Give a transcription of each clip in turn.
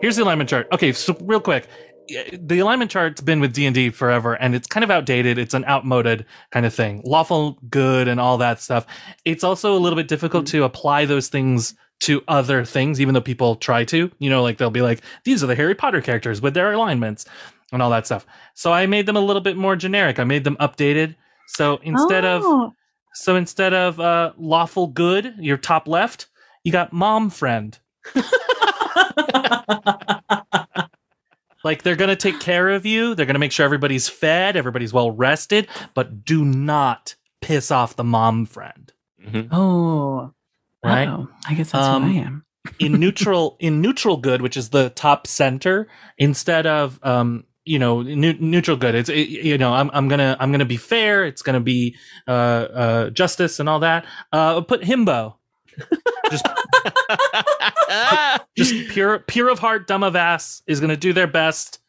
Here's the alignment chart. Okay, so real quick, the alignment chart's been with D and D forever, and it's kind of outdated. It's an outmoded kind of thing. Lawful good and all that stuff. It's also a little bit difficult to apply those things to other things, even though people try to. You know, like they'll be like, these are the Harry Potter characters with their alignments and all that stuff. So I made them a little bit more generic. I made them updated. So instead of Oh. so instead of uh, lawful good, your top left, you got mom friend. Like they're gonna take care of you. They're gonna make sure everybody's fed, everybody's well rested, but do not piss off the mom friend. Mhm. Oh. Right? Uh-oh. I guess that's Um, who I am. in neutral in neutral good which is the top center instead of um you know new, neutral good it's it, you know I'm, I'm gonna i'm gonna be fair it's gonna be uh uh justice and all that uh put himbo just just pure pure of heart dumb of ass is gonna do their best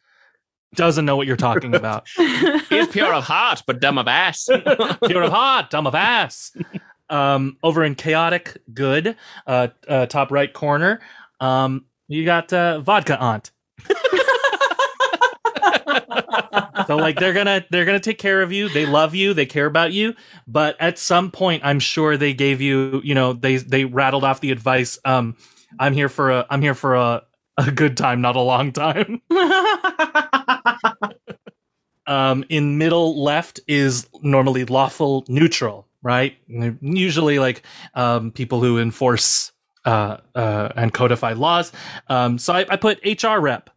doesn't know what you're talking about. He's pure of heart, but dumb of ass. pure of heart dumb of ass. Um over in chaotic good uh, uh top right corner um you got uh vodka aunt so like they're gonna they're gonna take care of you. They love you. They care about you. But at some point i'm sure they gave you you know they they rattled off the advice um i'm here for a i'm here for a a good time not a long time. Um in middle left is normally lawful neutral right? Usually like um people who enforce uh uh and codify laws. Um so i, I put hr rep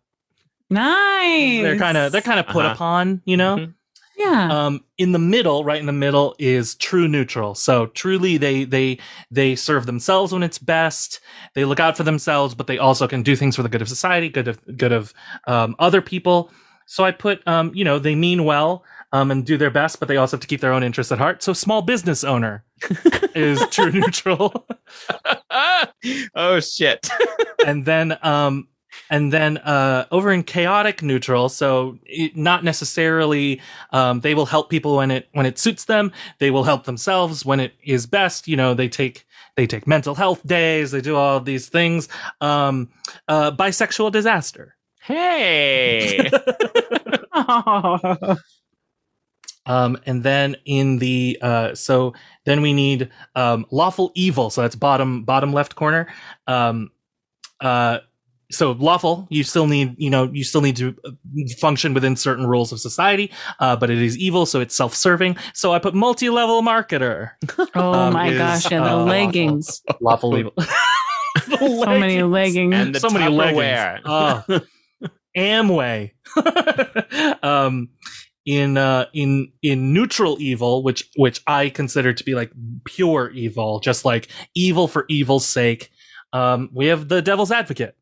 nice. they're kind of they're kind of put Uh-huh. upon you know Mhm. yeah. um in the middle right in the middle is true neutral so truly they they they serve themselves when it's best they look out for themselves but they also can do things for the good of society good of good of um, other people so i put um you know they mean well um and do their best but they also have to keep their own interests at heart so small business owner is true neutral oh shit. and then um and then uh over in chaotic neutral so it, not necessarily um they will help people when it when it suits them. They will help themselves when it is best. You know they take they take mental health days. They do all these things. Um uh bisexual disaster. Hey. um and then in the uh so then we need um lawful evil. So that's bottom bottom left corner. Um uh so lawful you still need you know you still need to uh, function within certain rules of society uh but it is evil so it's self-serving so i put multi-level marketer oh um, my is, gosh. Yeah, the uh, leggings. lawful evil So many leggings. and the so many Tupperware. leggings. Oh. Amway. um, in uh, in in neutral evil, which which I consider to be like pure evil, just like evil for evil's sake. Um, we have the devil's advocate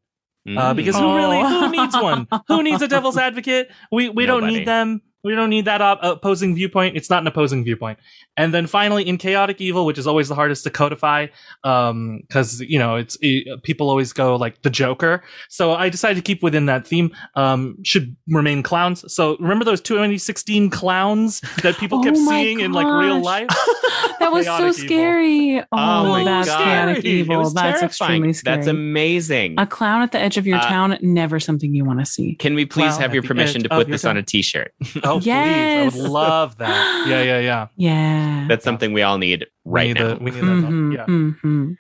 uh, Mm. because who really who Oh. needs one? Who needs a devil's advocate? We we don't need them. We don't need that op- opposing viewpoint. It's not an opposing viewpoint. And then finally, in chaotic evil, which is always the hardest to codify, because you know it's it, people always go like the Joker. So I decided to keep within that theme. Um, should remain clowns. So remember those 2016 clowns that people kept Oh my seeing in like real gosh. life? that was so evil. scary. Oh, Oh my that's God. chaotic Scary. It evil. That's terrifying. extremely scary. That's amazing. a clown at the edge of your Uh, town, never something you want to see. Can we please Well, have your permission to put your this on a t-shirt? Oh, please! I Yes. would love that. Yeah, yeah, yeah. Yeah. That's something we all need right we need now. The, we need that. Mhm, Yeah. mhm.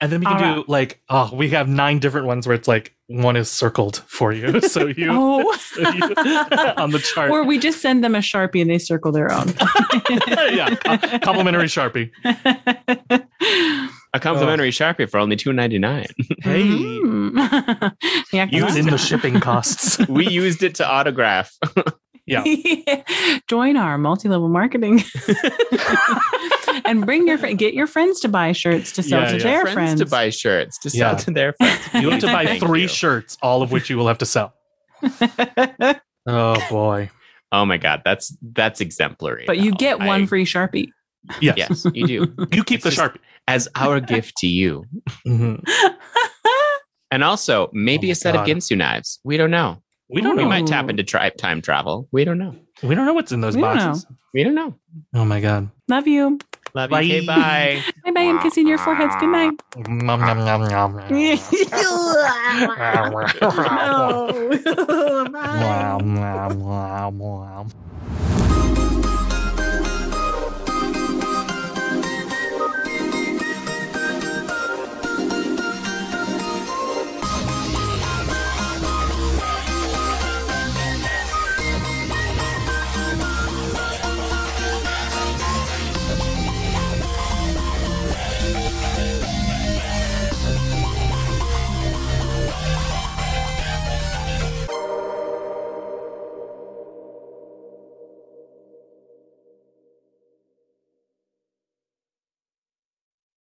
And then we can All do like oh, we have nine different ones where it's like one is circled for you, so you, Oh. so you on the chart. or we just send them a sharpie and they circle their own. yeah, co- complimentary sharpie. A complimentary Sharpie for only two ninety nine. Hey, Mm. yeah, Use use in the shipping costs. we used it to autograph. Yeah. Join our multi-level marketing and bring your friend, get your friends to buy shirts to sell Yeah, to yeah. their friends, friends. to buy shirts to sell Yeah. to their friends. You have to buy three you. shirts, all of which you will have to sell. Oh boy. Oh my god, that's that's exemplary. but you get one I- free sharpie. Yes. Yes, you do. You keep It's the just- sharpie. As our gift to you. Mhm. And also, maybe Oh a set God. of Ginsu knives. We don't know. We don't. Ooh. We might tap into tri- time travel. We don't know. We don't know what's in those we boxes. We don't know. Oh my god. Love you. Love bye. you. Okay, bye. bye bye. I'm kissing your foreheads. Good night. Nom, nom, nom, nom. no. bye.